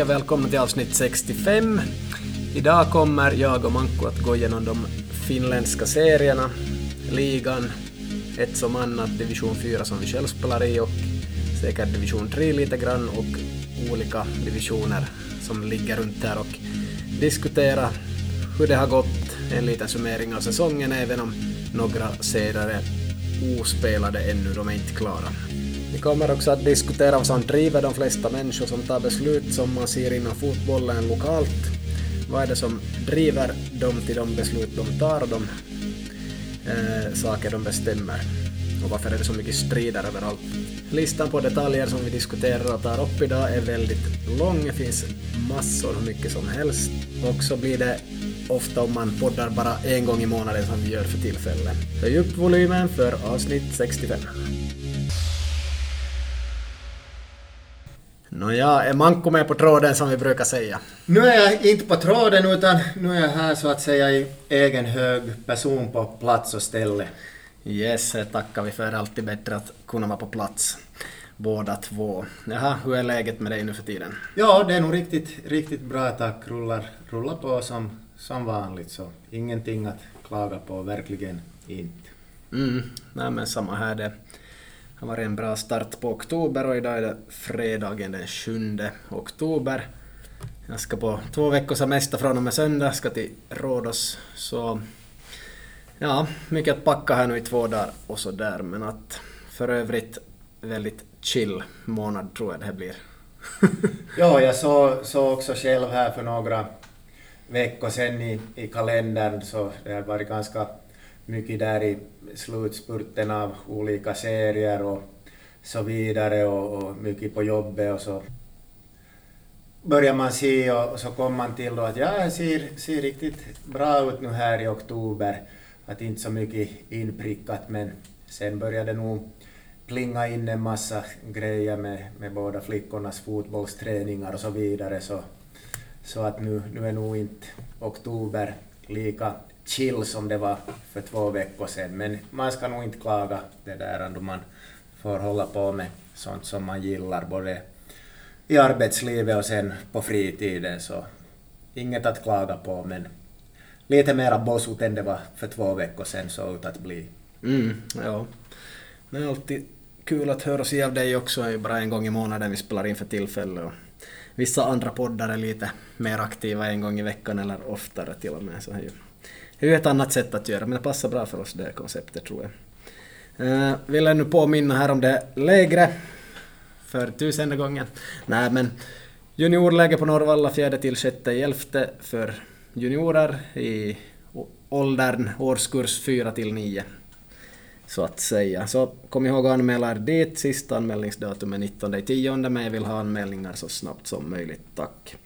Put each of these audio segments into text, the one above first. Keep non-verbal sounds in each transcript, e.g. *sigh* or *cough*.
Hej och välkomna till avsnitt 65. Idag kommer jag och Manko att gå igenom de finländska serierna, ligan, ett som annat, division 4 som vi själv spelar i och säkert division 3 lite grann och olika divisioner som ligger runt här och diskutera hur det har gått, en liten summering av säsongen även om några serier är ospelade ännu, de är inte klara. Vi kommer också att diskutera vad som driver de flesta människor som tar beslut som man ser inom fotbollen lokalt. Vad är det som driver dem till de beslut de tar och de eh, saker de bestämmer? Och varför är det så mycket strider överallt? Listan på detaljer som vi diskuterar och tar upp idag är väldigt lång. Det finns massor, hur mycket som helst. Och så blir det ofta om man poddar bara en gång i månaden som vi gör för tillfället. Höj upp volymen för avsnitt 65. Nåja, är Manko med på tråden som vi brukar säga? Nu är jag inte på tråden utan nu är jag här så att säga i egen hög person på plats och ställe. Yes, tackar vi för. Alltid bättre att kunna vara på plats. Båda två. Jaha, hur är läget med dig nu för tiden? Ja, det är nog riktigt, riktigt bra tack. Rullar, rullar på som, som vanligt så ingenting att klaga på, verkligen inte. Mm, nej men samma här. Det har varit en bra start på oktober och idag är det fredagen den 7 oktober. Jag ska på två veckors semester från och med söndag, ska till Rhodos. Så ja, mycket att packa här nu i två dagar och så där men att för övrigt väldigt chill månad tror jag det här blir. *laughs* ja, jag såg, så också själv här för några veckor sedan i, i kalendern så det har varit ganska mycket där i slutspurten av olika serier och så vidare och, och mycket på jobbet och så börjar man se och, så kommer man till då att ja, det ser, ser riktigt bra ut nu här i oktober. Att inte så mycket inprickat men sen började det nog plinga in en massa grejer med, med båda flickornas fotbollsträningar och så vidare så, så att nu, nu är nog inte oktober lika chill som det var för två veckor sedan. Men man ska nog inte klaga det där då man får hålla på med sånt som man gillar både i arbetslivet och sen på fritiden. Så inget att klaga på men lite mera bossut än det var för två veckor sedan så ut att bli. Mm, ja. Det är alltid kul att höra sig av dig också. Det är ju bara en gång i månaden vi spelar in för tillfället. Och vissa andra poddar är lite mer aktiva en gång i veckan eller oftare till och med. Så det är ju det är ju ett annat sätt att göra, men det passar bra för oss det konceptet tror jag. Uh, vill jag nu påminna här om det lägre för tusende gången. Nej men juniorläge på Norrvalla 4 till 6 elfte för juniorer i åldern årskurs 4 till 9. Så att säga. Så kom ihåg att anmäla er dit. Sista anmälningsdatum är 19 10 men jag vill ha anmälningar så snabbt som möjligt. Tack.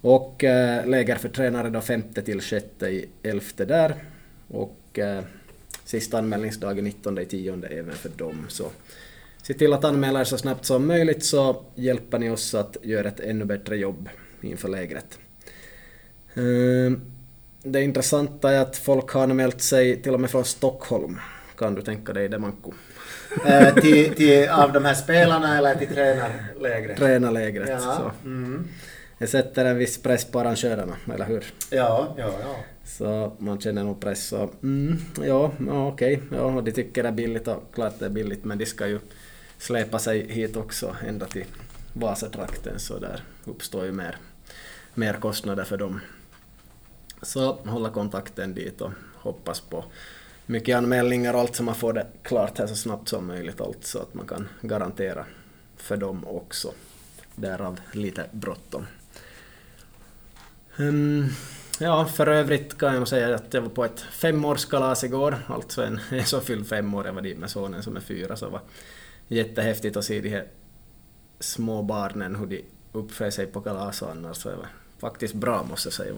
Och äh, läger för tränare då femte till sjätte i elfte där. Och äh, sista anmälningsdagen 19 i tionde även för dem. Så se till att anmäla er så snabbt som möjligt så hjälper ni oss att göra ett ännu bättre jobb inför lägret. Äh, det intressanta är att folk har anmält sig till och med från Stockholm. Kan du tänka dig det Manko? äh, till, till, av de här spelarna eller till tränarlägret? Tränarlägret. Ja. Mm det sätter en viss press på arrangörerna, eller hur? Ja, ja, ja. Så man känner nog press. Så, mm, ja, ja okej. Ja, och de tycker det är billigt och klart det är billigt men de ska ju släpa sig hit också ända till Vasatrakten så där uppstår ju mer, mer kostnader för dem. Så hålla kontakten dit och hoppas på mycket anmälningar och allt så man får det klart här så snabbt som möjligt allt så att man kan garantera för dem också. Därav lite bråttom. Um, ja, för övrigt kan jag säga att jag var på ett femårskalas igår, alltså en, en så fylld fem år, jag var dit med sonen som är fyra, så det var jättehäftigt att se de här små barnen, hur de uppför sig på kalas och annars, så det var faktiskt bra måste jag säga.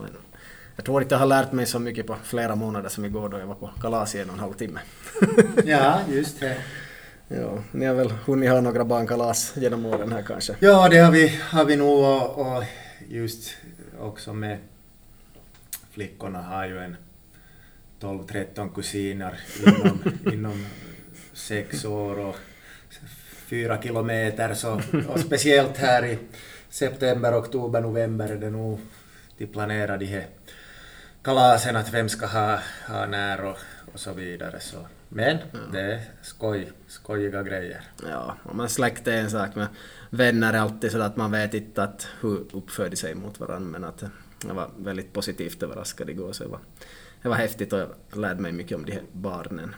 Jag tror inte jag har lärt mig så mycket på flera månader som igår då jag var på kalas i en och en halv timme. *laughs* ja, just det. Ja, ni har väl hunnit ha några barnkalas genom åren här kanske? Ja, det har vi, har vi nog och, och just också med flickorna har ju en 12-13 kusiner inom, *laughs* inom sex år och fyra kilometer så, och speciellt här i september, oktober, november är det nog de planerar de här kalasen att vem ska ha, ha när och, och så vidare. Så. Men det är skoj, skojiga grejer. Ja, man släkt är en sak med vänner är alltid så att man vet inte att hur uppför de sig mot varandra men att jag var väldigt positivt överraskad igår så det var, det var häftigt och jag lärde mig mycket om de här barnen.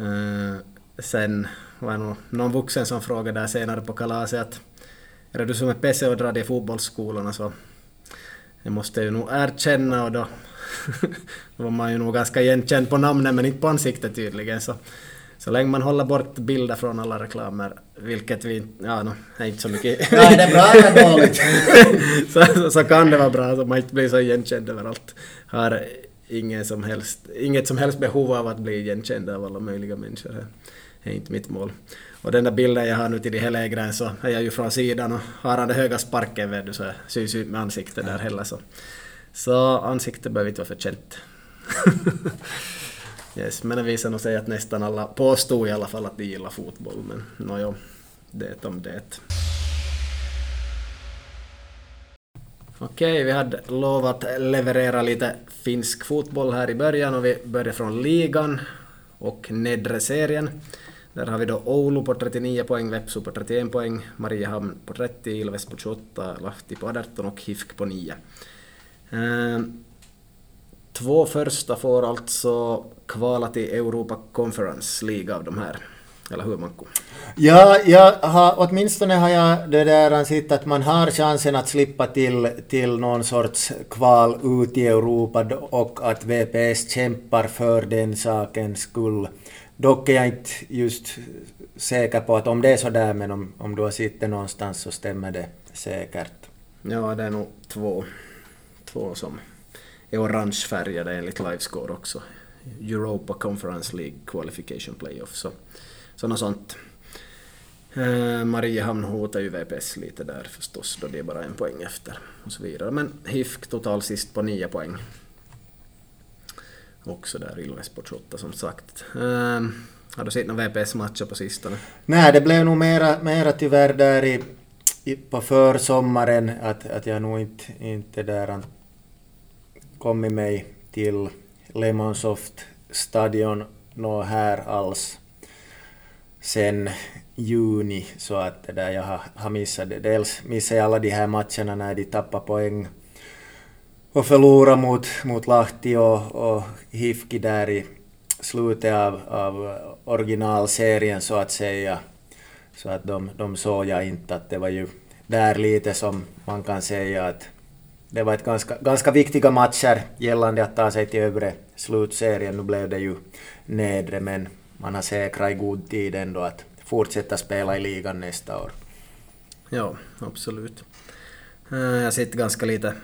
Uh, sen var det nog någon vuxen som frågade där senare på kalaset att är det du som är PC och drar i fotbollsskolorna så det måste jag ju nog erkänna och då, då var man ju nog ganska igenkänd på namnet men inte på ansiktet tydligen så så länge man håller bort bilder från alla reklamer, vilket vi ja, no, är inte så mycket... *laughs* Nej, det är bra eller dåligt? *laughs* så, så, så, kan det vara bra, så man inte blir så igenkänd överallt. Har ingen som helst, inget som helst behov av att bli igenkänd av alla möjliga människor. Det är inte mitt mål. Och den där bilden jag har nu till de här lägren så är jag ju från sidan och har han det höga sparken vet du så syns ju med ansiktet där heller så. Så ansiktet behöver inte vara för känt. *laughs* Yes, men det visar nog sig att nästan alla påstod i alla fall att de gillar fotboll, men nåjo, det om det. Okej, vi hade lovat leverera lite finsk fotboll här i början och vi börjar från ligan och nedre serien. Där har vi då Oulu på 39 poäng, Vepsu på 31 poäng, Mariehamn på 30, Ilves på 28, Lahti på 18 och HIFK på 9. Två första får alltså kvala till Europa Conference League av de här. Eller hur Manko? Ja, jag har, åtminstone har jag det där ansett att man har chansen att slippa till, till någon sorts kval ut i Europa och att VPS kämpar för den sakens skull. Dock är jag inte just säker på att om det är så där men om, om du har sett det någonstans så stämmer det säkert. Ja, det är nog två, två som är orangefärgade enligt Livescore också. Europa Conference League Qualification Playoff. Så, sådana sånt. Eh, Mariehamn hotar ju VPS lite där förstås då det är bara en poäng efter och så vidare. Men HIFK total sist på nio poäng. Också där Ilves på 28 som sagt. Eh, har du sett några VPS-matcher på sistone? Nej, det blev nog mera, mera tyvärr där i, i, på försommaren att, att jag nog inte, inte där kommit mig till Lemonsoft stadion nå här alls sen juni så att det där jag har, har missat det. Dels missade jag alla de här matcherna när de tappade poäng och förlorade mot, mot Lahti och, och Hifki där i slutet av, av originalserien så att säga. Så att de, de såg jag inte att det var ju där lite som man kan säga att det var ett ganska, ganska viktiga matcher gällande att ta sig till övre slutserien. Nu blev det ju nedre, men man har säkrat i god tid ändå att fortsätta spela i ligan nästa år. Ja, absolut. Eh, jag har sett ganska lite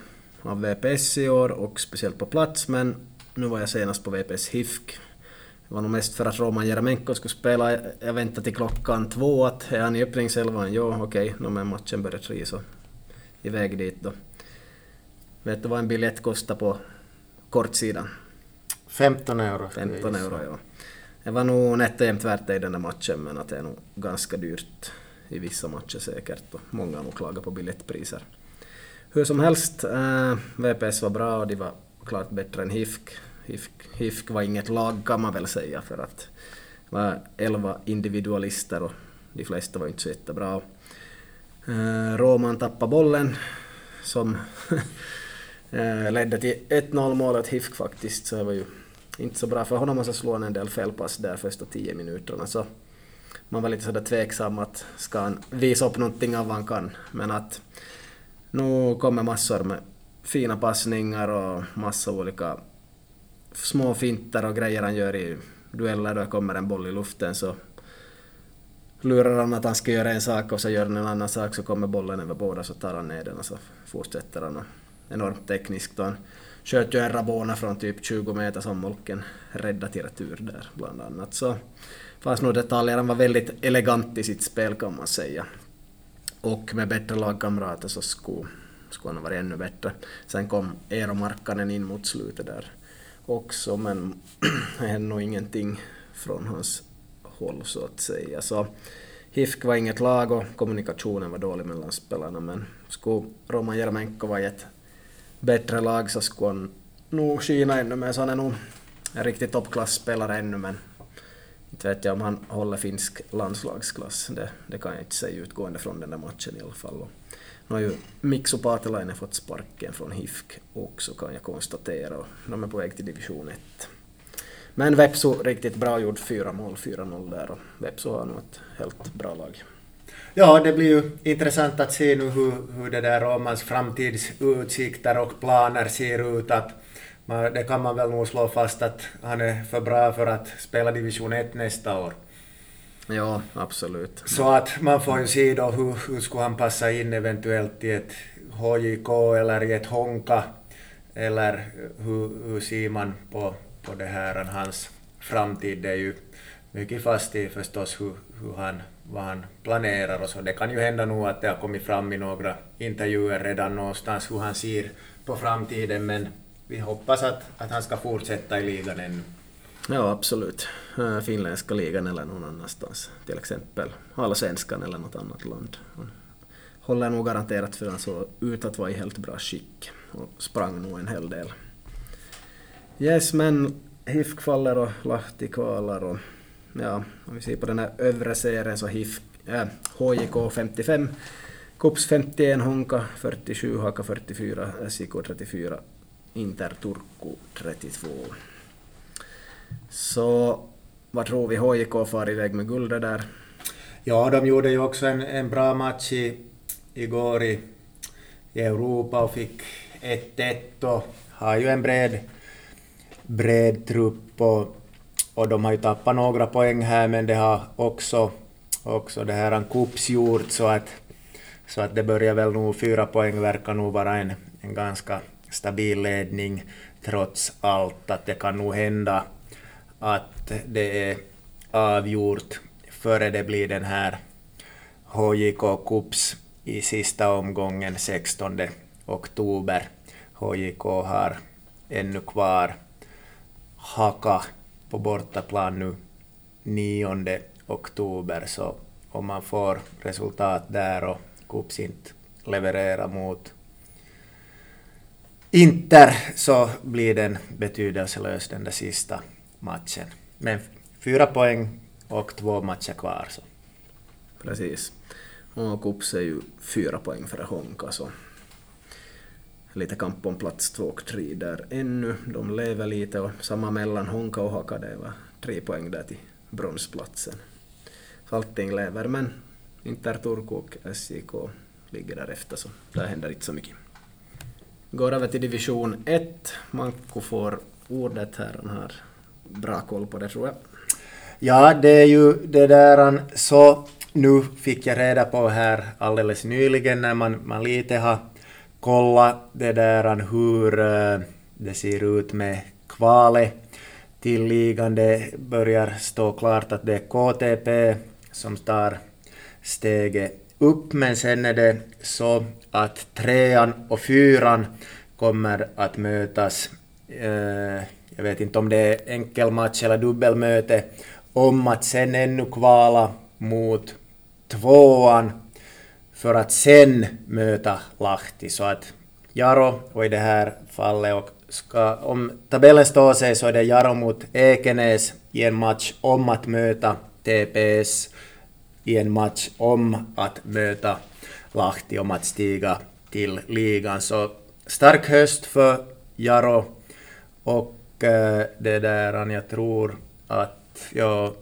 av VPS i år och speciellt på plats, men nu var jag senast på VPS HIFK. Det var nog mest för att Roman Jeremenko skulle spela. Jag väntade till klockan två att är han i öppningselvan? Jo, okej, okay. men matchen börjar tre så iväg dit då. Vet du vad en biljett kostar på kortsidan? 15 euro. 15 euro, ja. Det var nog nätt och jämnt värt det i den där matchen, men att det är nog ganska dyrt i vissa matcher säkert och många har nog klagat på biljettpriser. Hur som helst, äh, VPS var bra och de var klart bättre än HIFK. HIFK, HIFK var inget lag kan man väl säga för att det var 11 individualister och de flesta var inte så jättebra. Äh, Roman tappade bollen som Eh, *laughs* Eh, ledde till 1-0 målet HIFK faktiskt, så det var ju inte så bra för honom och så slog han en del felpass där första 10 minuterna. Så man var lite sådär tveksam att ska han visa upp någonting av vad han kan. Men att nu kommer massor med fina passningar och massa olika små finter och grejer han gör i dueller då det kommer en boll i luften så lurar han att han ska göra en sak och så gör han en annan sak så kommer bollen över båda så tar han ner den och så fortsätter han och enormt tekniskt och han sköt ju en Rabona från typ 20 meter som Molken räddade till retur där bland annat. Så fanns nog detaljer, han var väldigt elegant i sitt spel kan man säga. Och med bättre lagkamrater så skulle, skulle han ha varit ännu bättre. Sen kom Eero Markkanen in mot slutet där också men *clears throat* det hände nog ingenting från hans håll så att säga. Så HIFK var inget lag och kommunikationen var dålig mellan spelarna men skulle Roman Jermenko vara ett bättre lag så skulle han nog skina ännu mer så han är nog en riktig toppklassspelare ännu men inte vet jag om han håller finsk landslagsklass. Det, det kan jag inte säga utgående från den där matchen i alla fall. Och nu har ju Mikso Paatelainen fått sparken från HIFK också kan jag konstatera och de är på väg till division 1. Men Vepsu riktigt bra gjort, fyra mål, 4-0 där och Vepsu har nog ett helt bra lag. Ja, det blir ju intressant att se nu hur, hur det där Romans framtidsutsikter och planer ser ut. Att man, det kan man väl nog slå fast att han är för bra för att spela division 1 nästa år. Ja, absolut. Så att man får ju se då hur, hur skulle han passa in eventuellt i ett HJK eller i ett Honka. Eller hur, hur ser man på, på det här, hans framtid? Det är ju mycket fast i förstås hur, hur han, vad han planerar och så. Det kan ju hända nog att det har kommit fram i några intervjuer redan någonstans hur han ser på framtiden men vi hoppas att, att han ska fortsätta i ligan ännu. Ja, absolut. Äh, finländska ligan eller någon annanstans. Till exempel allsvenskan eller något annat land. Han håller nog garanterat för han såg ut att vara i helt bra skick och sprang nog en hel del. Yes, men HIFK faller och Lahti kvalar och ja, om vi ser på den här övre serien så HIF, äh, HJK 55, KUPS 51, Honka 47, Haka 44, SJK 34, Inter Turku 32. Så vad tror vi HJK far iväg med guldet där? Ja, de gjorde ju också en, en bra match i, igår i, i Europa och fick 1-1 och har ju en bred, bred trupp och, och de har ju tappat några poäng här men det har också, också det här Kups gjort så att, så att det börjar väl nog fyra poäng verkar nog vara en, en ganska stabil ledning trots allt att det kan nog hända att det är avgjort före det blir den här HJK Cups i sista omgången 16 oktober. HJK har ännu kvar Haka på bortaplan nu 9 oktober så om man får resultat där och Kups inte levererar mot Inter så blir den betydelselös den där sista matchen. Men fyra poäng och två matcher kvar. Så. Precis. Och Kups är ju fyra poäng före Honka så lite kamp om plats två och tre där ännu. De lever lite och samma mellan Honka och Haka det var tre poäng där till bronsplatsen. Så allting lever men Inter Turku och SJK ligger därefter så där händer inte så mycket. Går över till division 1. Manko får ordet här. Han har bra koll på det tror jag. Ja, det är ju det där så nu fick jag reda på här alldeles nyligen när man, man lite har kolla det där hur eh, det ser ut med kvalet till ligan. Det börjar stå klart att det är KTP som tar steget upp, men sen är det så att trean och fyran kommer att mötas. Eh, jag vet inte om det är enkelmatch eller dubbelmöte om att sen ännu kvala mot tvåan för att sen möta Lahti. Så att Jaro, och i det här fallet, och ska, om tabellen står sig så är det Jaro mot Ekenäs i en match om att möta TPS i en match om att möta Lahti om att stiga till ligan. Så stark höst för Jaro och äh, det där, jag tror att ja,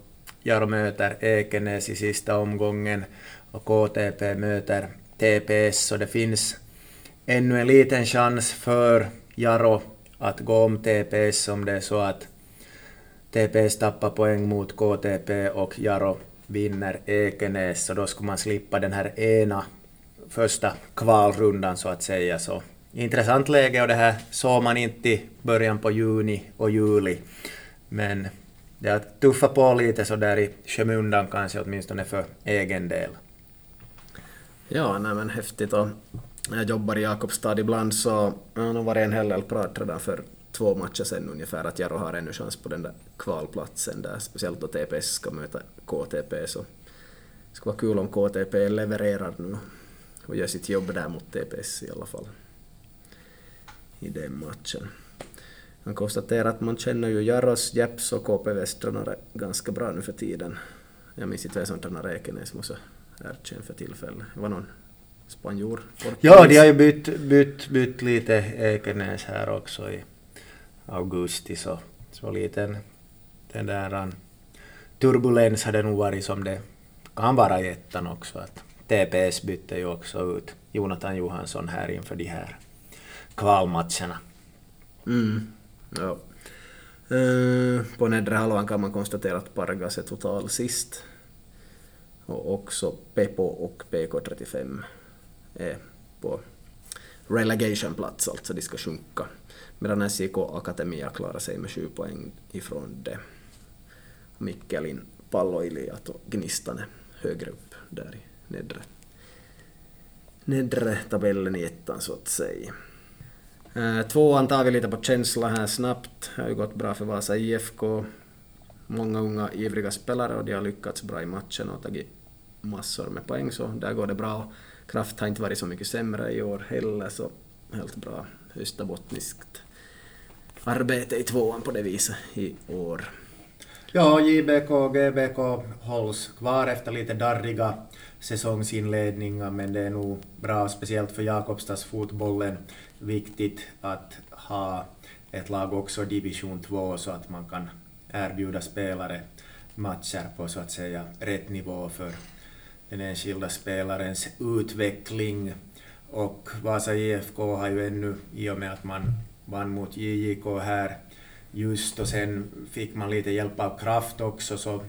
Jaro möter Ekenäs i sista omgången och KTP möter TPS, så det finns ännu en liten chans för Jaro att gå om TPS om det är så att TPS tappar poäng mot KTP och Jaro vinner Ekenäs, så då skulle man slippa den här ena första kvalrundan så att säga. Så intressant läge och det här såg man inte i början på juni och juli. Men det har tuffat på lite så där i skymundan kanske åtminstone för egen del. Ja, nej men häftigt och jag jobbar i Jakobstad ibland så ja, nu var det en hel del prat redan för två matcher sen ungefär att Jaro har ännu chans på den där kvalplatsen där speciellt då TPS ska möta KTP så det skulle vara kul om KTP levererar nu och gör sitt jobb där mot TPS i alla fall. I den matchen. Man konstaterar att man känner ju Jaros, Jeps och KP Västranare ganska bra nu för tiden. Jag minns inte vem som tränar Ekenäs, måste erkänna för tillfället. Det var någon spanjor? Ja, de har ju bytt, bytt, bytt lite Ekenäs här också i augusti, så, så lite den där turbulens hade nog varit som det kan vara i ettan också. Att TPS bytte ju också ut Jonathan Johansson här inför de här kvalmatcherna. Mm. Ja. Uh, på nedre halvan kan man konstatera att Pargas är total sist. Och också Pepo och PK35 är på relegation-plats, alltså de ska sjunka. Medan SJK Akademia klarar sig med 20 poäng ifrån det. Mikkelin, Palloiliat och Gnistan är högre upp där i nedre, nedre tabellen i ettan så att säga. Eh, tvåan tar vi lite på känsla här snabbt. Det har ju gått bra för Vasa IFK. Många unga ivriga spelare och de har lyckats bra i matchen och tagit massor med poäng så där går det bra. Kraft har inte varit så mycket sämre i år heller så helt bra österbottniskt arbete i tvåan på det viset i år. Ja, JBK och GBK hålls kvar efter lite darriga säsongsinledningar men det är nog bra, speciellt för Jakobstadsfotbollen, viktigt att ha ett lag också division 2 så att man kan erbjuda spelare matcher på så att säga rätt nivå för den enskilda spelarens utveckling. Och Vasa IFK har ju ännu, i och med att man vann mot JJK här just och sen fick man lite hjälp av kraft också så eh,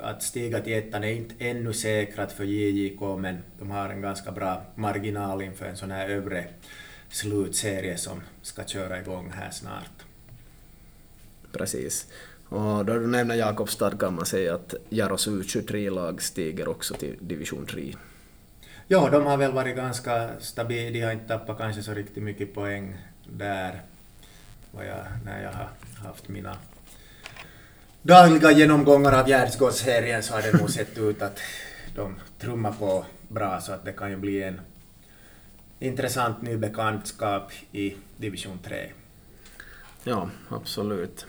att stiga till ettan är inte ännu säkrat för JJK men de har en ganska bra marginal inför en sån här övre slutserie som ska köra igång här snart. Precis. Och då du nämner Jakobstad kan man säga att Jaros U23-lag stiger också till division 3. Ja, de har väl varit ganska stabila, de har inte tappat kanske så riktigt mycket poäng där vad jag, när jag har haft mina dagliga genomgångar av Gärdsgårdsserien så har det nog sett ut att de trummar på bra så att det kan ju bli en intressant ny bekantskap i division 3. Ja, absolut.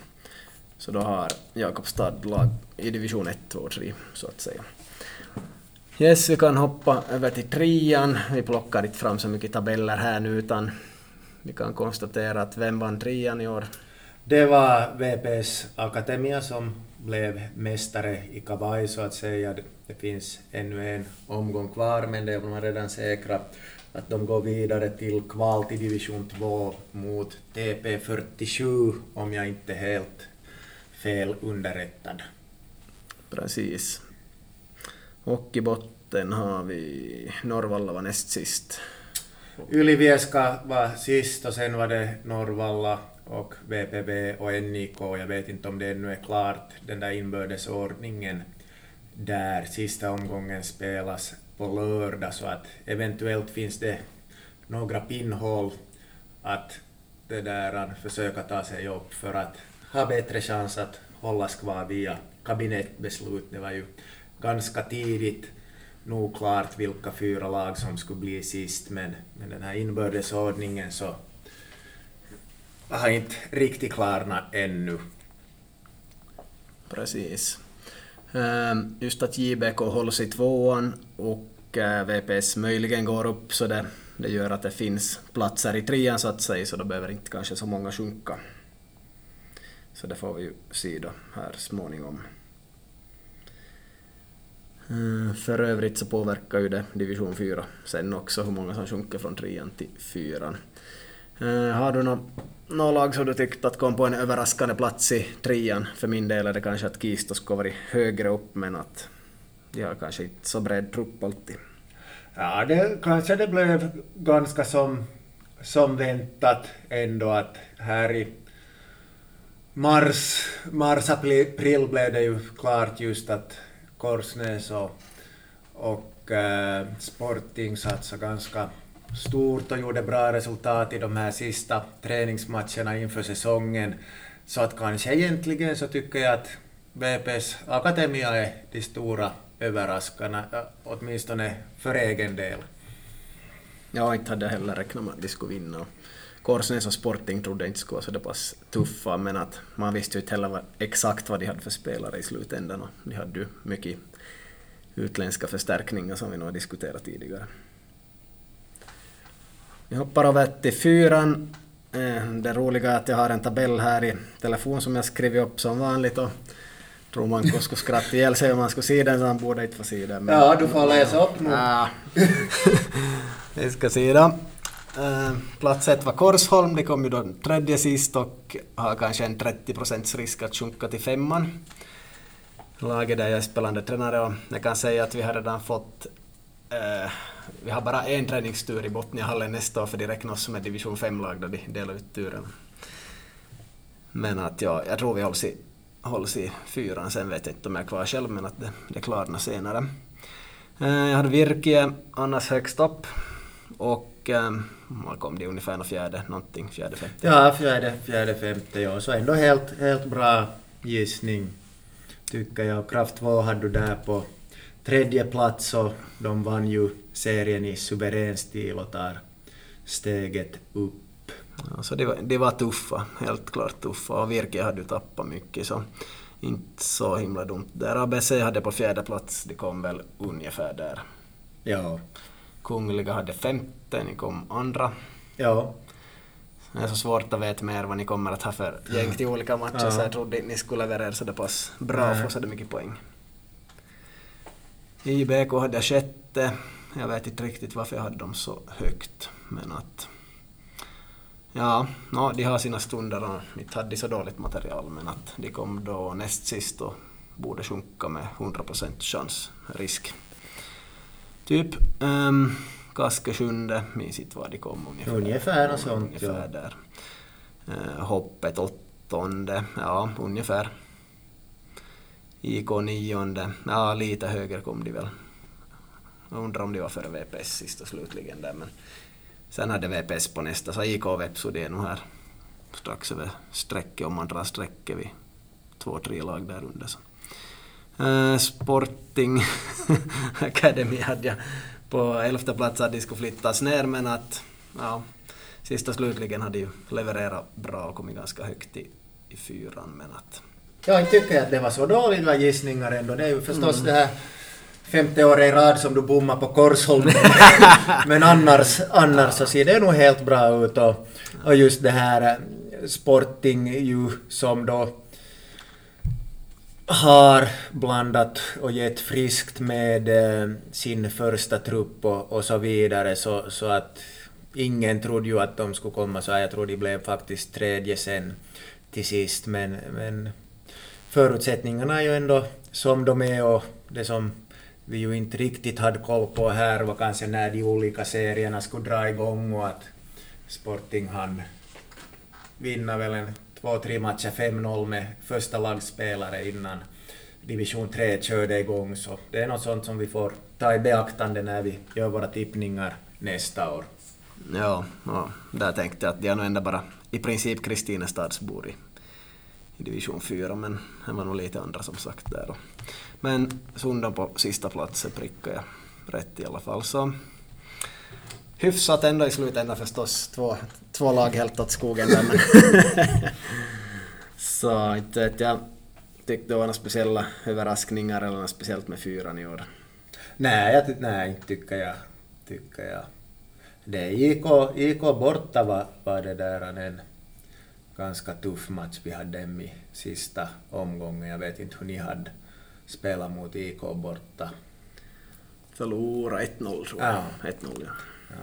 Så då har Jakobstad lag i division 1, 2 och 3 så att säga. Yes, vi kan hoppa över till trean. Vi plockar inte fram så mycket tabeller här nu utan vi kan konstatera att vem vann trean i år? Det var VPS Akademia som blev mästare i kavaj så att säga. Det finns ännu en omgång kvar men det är redan säkra att de går vidare till kval till division 2 mot TP47 om jag inte är helt fel underrättad. Precis. Och i botten har vi Norvalla var näst sist. Ylivieska var sist och sen var det Norvalla och VPV och NIK. Jag vet inte om det ännu är klart, den där inbördesordningen där sista omgången spelas på lördag så att eventuellt finns det några pinnhål att det där försöka ta sig upp för att ha bättre chans att hållas kvar via kabinettbeslut. Det var ju ganska tidigt nog klart vilka fyra lag som skulle bli sist, men, med den här inbördesordningen så har inte riktigt klarnat ännu. Precis. Ehm, just att JBK hålls i tvåan och eh, VPS möjligen går upp så det, det gör att det finns platser i trean så att säga, så då behöver inte kanske så många sjunka. Så det får vi ju se då här småningom. Eh, för övrigt så påverkar ju det division 4 sen också hur många som sjunker från trean till fyran. Eh, har du något nå lag som du tyckte att kom på en överraskande plats i trean? För min del är det kanske att Kisto skulle varit högre upp men att de har kanske inte så bred trupp alltid. Ja, det, kanske det blev ganska som, som väntat ändå att här i mars, mars april blev det ju klart just att Korsnäs och, och äh, Sporting satsade ganska stort och gjorde bra resultat i de här sista träningsmatcherna inför säsongen. Så att kanske egentligen så tycker jag att VPs Akademia är de stora överraskarna, åtminstone för egen del. Ja, inte hade jag heller räknat med att de skulle vinna. Korsnäs och Sporting trodde inte skulle vara så pass tuffa, men att man visste ju inte heller exakt vad de hade för spelare i slutändan. Och de hade ju mycket utländska förstärkningar som vi nog har diskuterat tidigare. Vi hoppar över till fyran. Eh, det roliga är att jag har en tabell här i telefon som jag skrivit upp som vanligt och tror man skulle skratta ihjäl sig om man skulle se den så han borde inte få se den. Men, ja, du får läsa upp nu. Ja. *laughs* Vi ska se då. Eh, plats ett var Korsholm, det kom ju då tredje sist och har kanske en 30 procents risk att sjunka till femman. Laget där jag är spelande tränare och jag kan säga att vi har redan fått eh, vi har bara en träningstur i Botniahallen nästa år för de räknas som ett division 5-lag då de delar ut turen. Men att ja, jag tror vi hålls i, hålls i fyran, sen vet jag inte om jag är kvar själv men att det, det klarnar senare. Eh, jag hade Virke annars högst upp och eh, man kom det ungefär en fjärde någonting, fjärde femte. Ja, fjärde, fjärde femte ja, så ändå helt, helt bra gissning tycker jag. Kraft 2 hade du där på tredje plats och de vann ju serien i suverän stil och tar steget upp. Ja, så det var, det var tuffa, helt klart tuffa och Virke hade ju tappat mycket så inte så himla dumt där. ABC hade på fjärde plats, de kom väl ungefär där. Ja. Kungliga hade femte, ni kom andra. Ja. Det är så svårt att veta mer vad ni kommer att ha för gäng till olika matcher ja. så jag trodde inte ni skulle leverera så pass bra och få så mycket poäng. IBK hade sjätte. Jag vet inte riktigt varför jag hade dem så högt. Men att... Ja, no, de har sina stunder och inte hade de så dåligt material men att de kom då näst sist och borde sjunka med 100% chans, risk. Typ um, Kaske sjunde, minns inte var de kom ungefär. Ungefär och sånt, ungefär ja. där. Uh, hoppet åttonde, ja ungefär. IK nionde, ja lite högre kom de väl. Jag undrar om de var före VPS sist och slutligen där men sen hade VPS på nästa så IK och Vepsu de är nog här strax över strecket om man drar strecket vid två, tre lag där under. Så. Uh, Sporting *laughs* Academy hade jag på elfte plats att de skulle flyttas ner men att ja, sist och slutligen hade ju levererat bra och kommit ganska högt i, i fyran men att jag tycker att det var så dåliga gissningar ändå. Det är ju förstås mm. det här femte året i rad som du bommar på Korsholmen. *laughs* Men annars, annars så ser det nog helt bra ut. Och, och just det här eh, Sporting ju som då har blandat och gett friskt med eh, sin första trupp och, och så vidare så, så att ingen trodde ju att de skulle komma så här. Jag tror de blev faktiskt tredje sen till sist men, men förutsättningarna är ju ändå som de är och det som vi ju inte riktigt hade koll på här var kanske när de olika serierna skulle dra igång och att Sporting hann vinna väl en två, tre matcher 5-0 med första lagspelare innan division 3 körde igång. Så det är något sånt som vi får ta i beaktande när vi gör våra tippningar nästa år. Ja, ja där tänkte jag att de är nog ändå bara i princip Kristinestadsbor i i division 4, men det var nog lite andra som sagt där. Men Sundan på sista platsen prickade jag rätt i alla fall. Så hyfsat ändå i slutändan förstås. Två, två lag helt åt skogen där. Men *laughs* så inte vet jag. Tyckte det var några speciella överraskningar eller något speciellt med fyran i år? Nej, jag, nej tycker jag. Tycker jag. Det gick, gick borta var, var det där en ganska tuff match vi hade dem i sista omgången. Jag vet inte hur ni hade spelat mot IK borta. Förlora 1-0 tror jag. Ja. 1-0 ja. ja.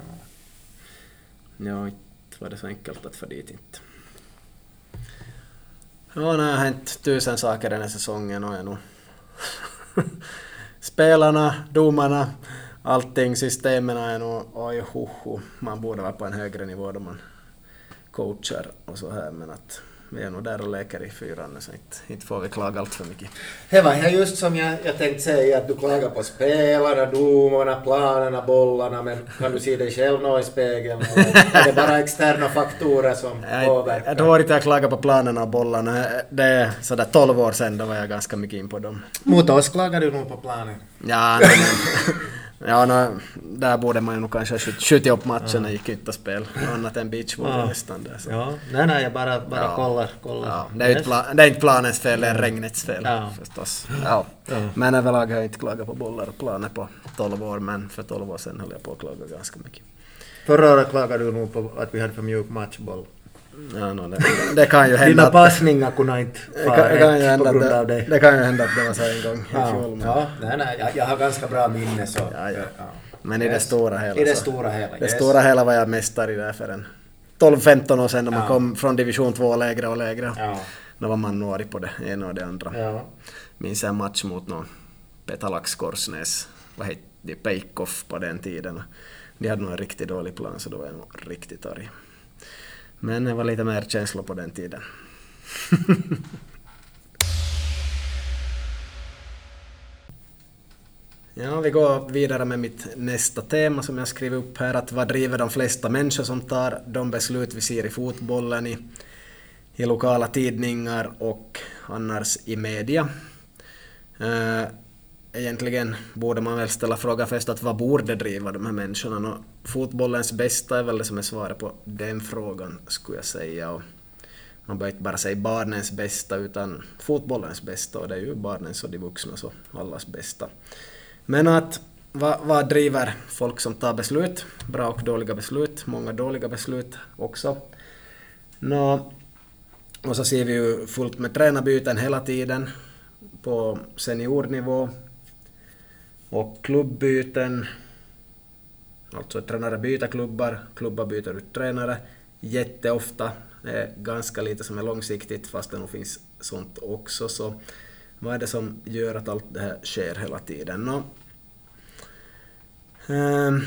Ja, inte var det så enkelt att få dit inte. Ja, det har hänt tusen saker den här säsongen och är nog *laughs* spelarna, domarna, allting, systemen är nog oj ho, ho. Man borde vara på en högre nivå då man coachar och så här men att vi är nog där och leker i fyran så inte, inte får vi klaga allt för mycket. Det var här just som jag, jag tänkte säga, att du klagar på spelarna, domarna, planerna, bollarna, men kan du se dig själv nå i spegeln? Är det bara externa faktorer som påverkar? jag tror inte jag klagar på planerna och bollarna. Det är sådär 12 år sedan, då var jag ganska mycket in på dem. Mot oss klagar du nog på planen. Ja, nej, *laughs* ja no, där borde man ju nog kanske skjut- skjutit upp matchen i kyttaspel, annat än beachvolley Ja. nästan. Där, så. Ja, nej, nej, jag bara, bara Ja. kollar. kollar. Ja, det, är inte pla- det är inte planens fel, det är regnets fel Ja. förstås. Ja. Ja. Men överlag har jag inte klagat på bollar och planer på 12 år, men för 12 år sedan höll jag på att klaga ganska mycket. Förra året klagade du nog på att vi hade för mjuk matchboll. Ja, no, det, det kan ju hända Dina passningar kunde inte Det fara kan, det, kan ju rätt på hända grund av det, det. det kan ju hända att det var så en gång i Ja, fjol. Men, ja, nej, nej, jag, jag har ganska bra minne så... Ja, ja. men i det stora hela I det stora hela, Det yes. stora hela var jag mästare i där för en 12-15 år sedan när man Ja. kom från division 2 lägre och lägre. Ja. Då var man nog på det ena och det andra. Ja. Minns en match mot någon Petalax Korsnäs, vad hette de, Peikoff på den tiden. De hade nog en riktigt dålig plan så då var jag nog riktigt arg. Men det var lite mer känslor på den tiden. *laughs* Ja, vi går vidare med mitt nästa tema som jag skrivit upp här. Att vad driver de flesta människor som tar de beslut vi ser i fotbollen, i, i lokala tidningar och annars i media? Uh, egentligen borde man väl ställa frågan först att vad borde driva de här människorna? Och fotbollens bästa är väl det som är svaret på den frågan, skulle jag säga. Och man behöver inte bara säga barnens bästa utan fotbollens bästa och det är ju barnens och de vuxnas och allas bästa. Men att vad, vad driver folk som tar beslut? Bra och dåliga beslut, många dåliga beslut också. Nå, och så ser vi ju fullt med tränarbyten hela tiden på seniornivå och klubbyten. Alltså tränare byter klubbar, klubbar byter ut tränare jätteofta. Det är ganska lite som är långsiktigt fast det nog finns sånt också. Så vad är det som gör att allt det här sker hela tiden? Nå, ehm,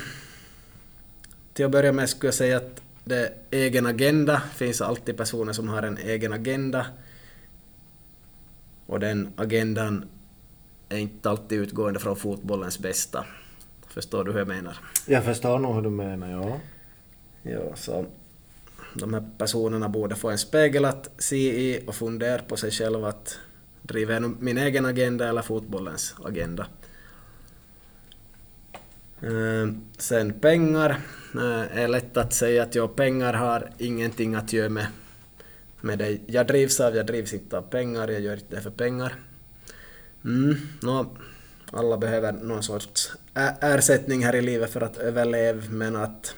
till att börja med skulle jag säga att det är egen agenda. Det finns alltid personer som har en egen agenda. Och den agendan är inte alltid utgående från fotbollens bästa. Förstår du hur jag menar? Jag förstår nog hur du menar, ja. Ja, så de här personerna borde få en spegel att se i och fundera på sig själva att driver jag min egen agenda eller fotbollens agenda. Eh, Sen pengar. eh, är lätt att säga att ja, pengar har ingenting att göra med, med det jag drivs av. Jag drivs inte av pengar, jag gör inte det för pengar. Mm, nå, alla behöver någon sorts ersättning här i livet för att överleva, men att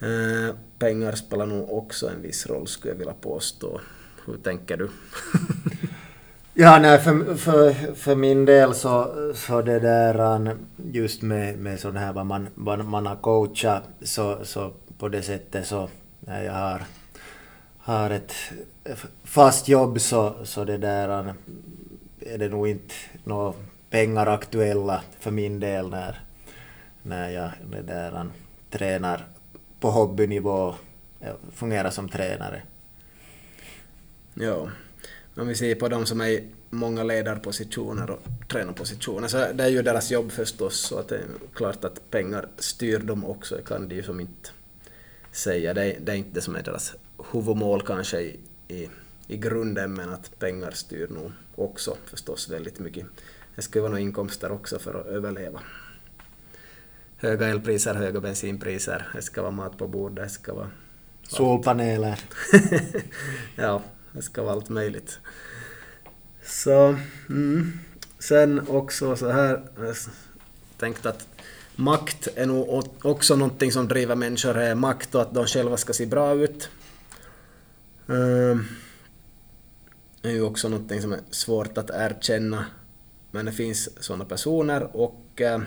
eh, pengar spelar nog också en viss roll skulle jag vilja påstå. Hur tänker du? *laughs* Ja, nej, för, för, för min del så, så det där just med, med sån här vad man, vad man har coachat så, så på det sättet så när jag har, har ett fast jobb så, så det där är det nog inte några pengar aktuella för min del när, när jag det där an, tränar på hobbynivå, eh, fungerar som tränare. Ja, om vi ser på de som är i många ledarpositioner och tränarpositioner så det är ju deras jobb förstås så att det är klart att pengar styr dem också, det kan de ju som inte säga. Det är, det är inte det som är deras huvudmål kanske i, i, i grunden men att pengar styr nog också förstås väldigt mycket. Det ska ju vara några inkomster också för att överleva. Höga elpriser, höga bensinpriser, det ska vara mat på bordet, det ska vara Solpaneler. *laughs* ja, det ska vara allt möjligt. Så, mm. Sen också så här, jag tänkte att makt är nog också någonting som driver människor, är makt och att de själva ska se bra ut. Det är ju också någonting som är svårt att erkänna, men det finns sådana personer och eh,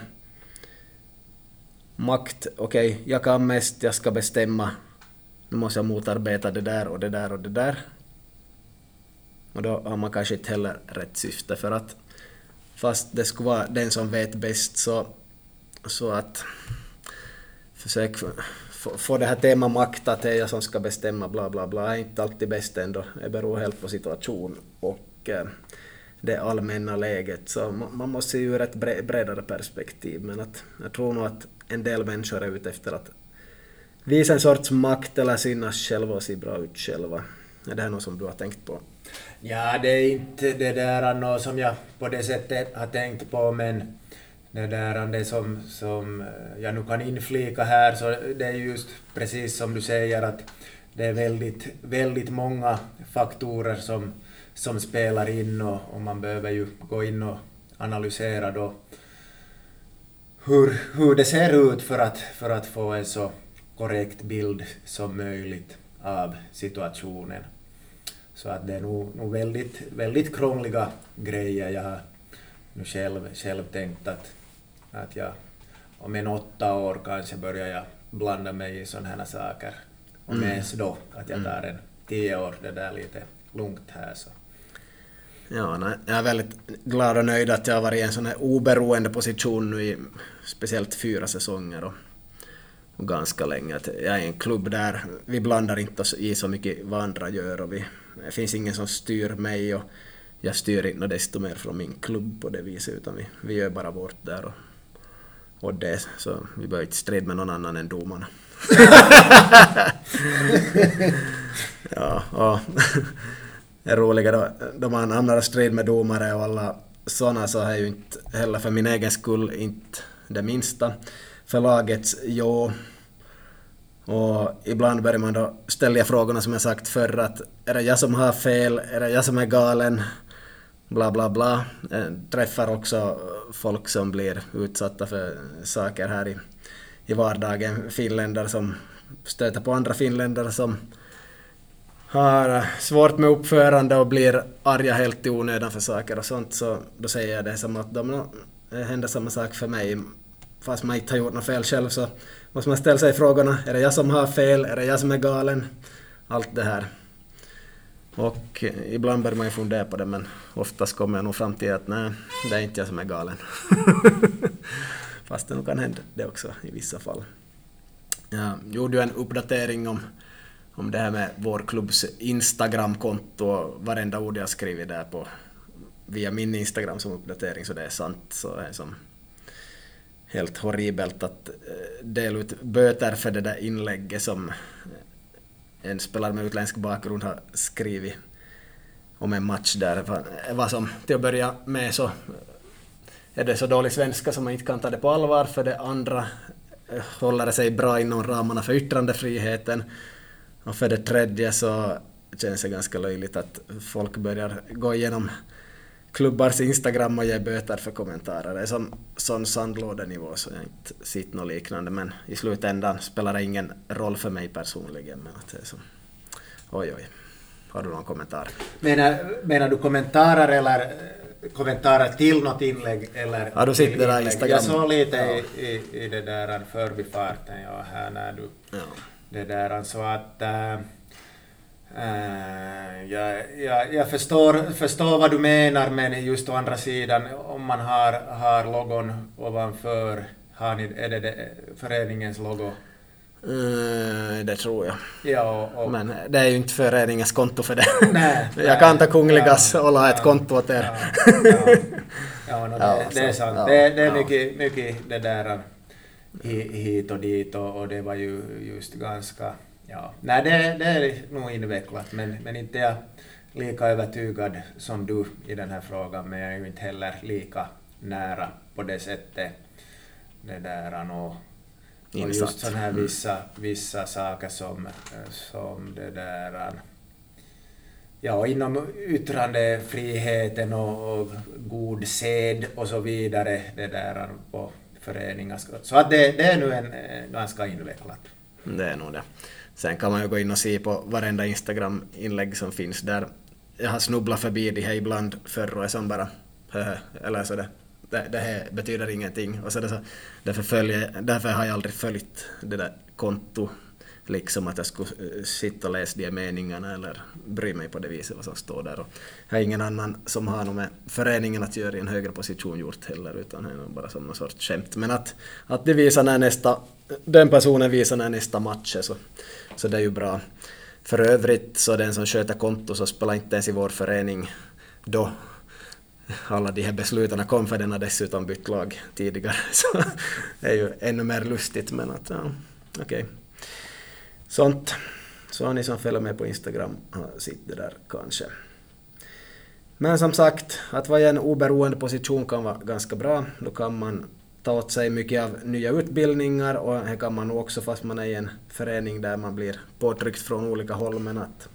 makt, okej, jag kan mest, jag ska bestämma. Nu måste jag motarbeta det där och det där och det där. Och då har man kanske inte heller rätt syfte för att fast det skulle vara den som vet bäst så, så att försök få, det här temat makt att det är jag som ska bestämma bla bla bla är inte alltid bäst ändå. Det beror helt på situation och eh, det allmänna läget. Så man, måste se ur ett bredare perspektiv men att jag tror nog att en del människor är ute efter att visa en sorts makt eller synas själva och se bra ut själva. Är det här något som du har tänkt på? Ja, det är inte det där något som jag på det sättet har tänkt på, men det där det som, som eh, jag nu kan inflika här, så det är just precis som du säger att det är väldigt, väldigt många faktorer som, som spelar in och, och man behöver ju gå in och analysera då hur, hur det ser ut för att, för att få en så korrekt bild som möjligt av situationen. Så att det är nog, nog väldigt, väldigt krångliga grejer. Jag har nu själv, själv tänkt att, att jag om en åtta år kanske börjar jag blanda mig i sådana här saker. Och mm. mest då att jag tar en tio år det där lite lugnt här. Så. Ja, nej, jag är väldigt glad och nöjd att jag har varit i en sån här oberoende position nu i speciellt fyra säsonger. Och ganska länge. Att jag är i en klubb där vi blandar inte oss i så mycket vad andra gör och vi, det finns ingen som styr mig och jag styr inte desto mer från min klubb på det viset utan vi, vi gör bara vårt där och, och det så vi behöver inte strida med någon annan än domarna. *laughs* ja, och det roliga då, då man hamnar i strid med domare och alla sådana så är ju inte heller för min egen skull inte det minsta för lagets ja. Och ibland börjar man då ställa frågorna som jag sagt förr att är det jag som har fel, är det jag som är galen, bla bla bla. Jag träffar också folk som blir utsatta för saker här i, i vardagen, finländare som stöter på andra finländare som har svårt med uppförande och blir arga helt i onödan för saker och sånt så då säger jag det som att de, det händer samma sak för mig fast man inte har gjort något fel själv så måste man ställa sig frågorna, är det jag som har fel, är det jag som är galen? Allt det här. Och eh, ibland börjar man ju fundera på det men oftast kommer jag nog fram till att nej, det är inte jag som är galen. *laughs* Fast det nog kan hända det också i vissa fall. Jag gjorde ju en uppdatering om, om det här med vår klubbs Instagramkonto och varenda ord jag skrivit där på via min Instagram som uppdatering så det är sant. Så det är som helt horribelt att eh, dela ut böter för det där inlägget som en spelare med utländsk bakgrund har skrivit om en match där. Vad som till att börja med så är det så dålig svenska som man inte kan ta det på allvar. För det andra eh, håller det sig bra inom ramarna för yttrandefriheten. Och för det tredje så känns det ganska löjligt att folk börjar gå igenom klubbars Instagram och ge böter för kommentarer. Det är som sån sandlådenivå så jag inte sett något liknande men i slutändan spelar det ingen roll för mig personligen. Men att det är som, oj oj. Har du någon kommentar? Menar, menar du kommentarer eller kommentarer till något inlägg eller... Har du sett det där Instagram? Jag såg lite ja. i, i, i det där förbifarten ja, här när du... Ja. Det där så att... Äh, jag, jag, jag förstår, förstår vad du menar men just å andra sidan om man har, har logon ovanför, har ni, är det, det föreningens logo? Uh, det tror jag. Ja, och, men det är ju inte föreningens konto för det. Nej, *laughs* jag kan ta Kungligas ja, och la ett ja, konto åt er. Ja, *laughs* ja, ja no, det, det, är sant. det, det är mycket, mycket det där hit och dit och, och det var ju just ganska Ja, nej det, det är nog invecklat men, men inte jag lika övertygad som du i den här frågan men jag är ju inte heller lika nära på det sättet. Det där och, och just sådana här mm. vissa, vissa saker som, som det där ja, inom yttrandefriheten och, och god sed och så vidare det där på föreningar. Så att det, det är nu en, ganska invecklat. Det är nog det. Sen kan man ju gå in och se på varenda Instagram-inlägg som finns där. Jag har snubblat förbi de här ibland förr och är som bara höhö, eller så det, det, det här betyder ingenting. Och så det så, därför, följer, därför har jag aldrig följt det där kontot. liksom att jag skulle eh, sitta och läsa de meningarna eller bry mig på det viset vad som står där. Och jag har ingen annan som har något med föreningen att göra i en högre position gjort heller utan det är bara som någon sorts skämt. Men att, att de visar när nästa, den personen visar när nästa match är så, så det är ju bra. För övrigt så den som sköter konto så spelar inte ens i vår förening då alla de här besluten kom för den har dessutom bytt lag tidigare. *laughs* Så det är ju ännu mer lustigt men att ja, okej. Okay. Sånt. Så har ni som följer med på Instagram har sett det där kanske. Men som sagt, att vara i en oberoende position kan vara ganska bra. Då kan man ta åt sig mycket av nya utbildningar och det kan man nog också fast man är i en förening där man blir påtryckt från olika håll men att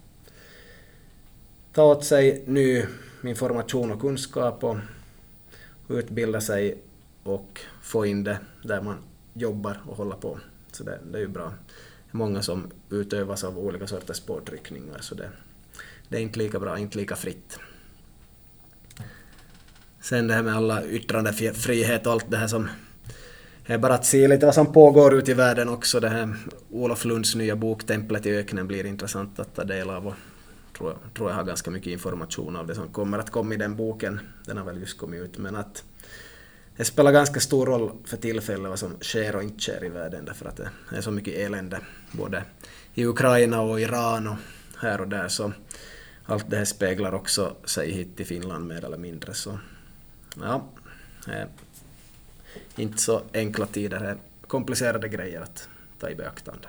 ta åt sig ny information och kunskap och utbilda sig och få in det där man jobbar och håller på. Så det, det är ju bra. Det är många som utövas av olika sorters påtryckningar så det, det är inte lika bra, inte lika fritt. Sen det här med alla yttrandefrihet och allt det här som det är bara att se lite vad som pågår ute i världen också. Det här Olof Lunds nya bok Templet i öknen blir intressant att ta del av. Och tror, jag, tror jag har ganska mycket information av det som kommer att komma i den boken. Den har väl just kommit ut. Men att det spelar ganska stor roll för tillfället vad som sker och inte sker i världen därför att det är så mycket elände både i Ukraina och Iran och här och där. Så allt det här speglar också sig hit till Finland mer eller mindre. Så ja, eh, inte så enkla tider, det är komplicerade grejer att ta i beaktande.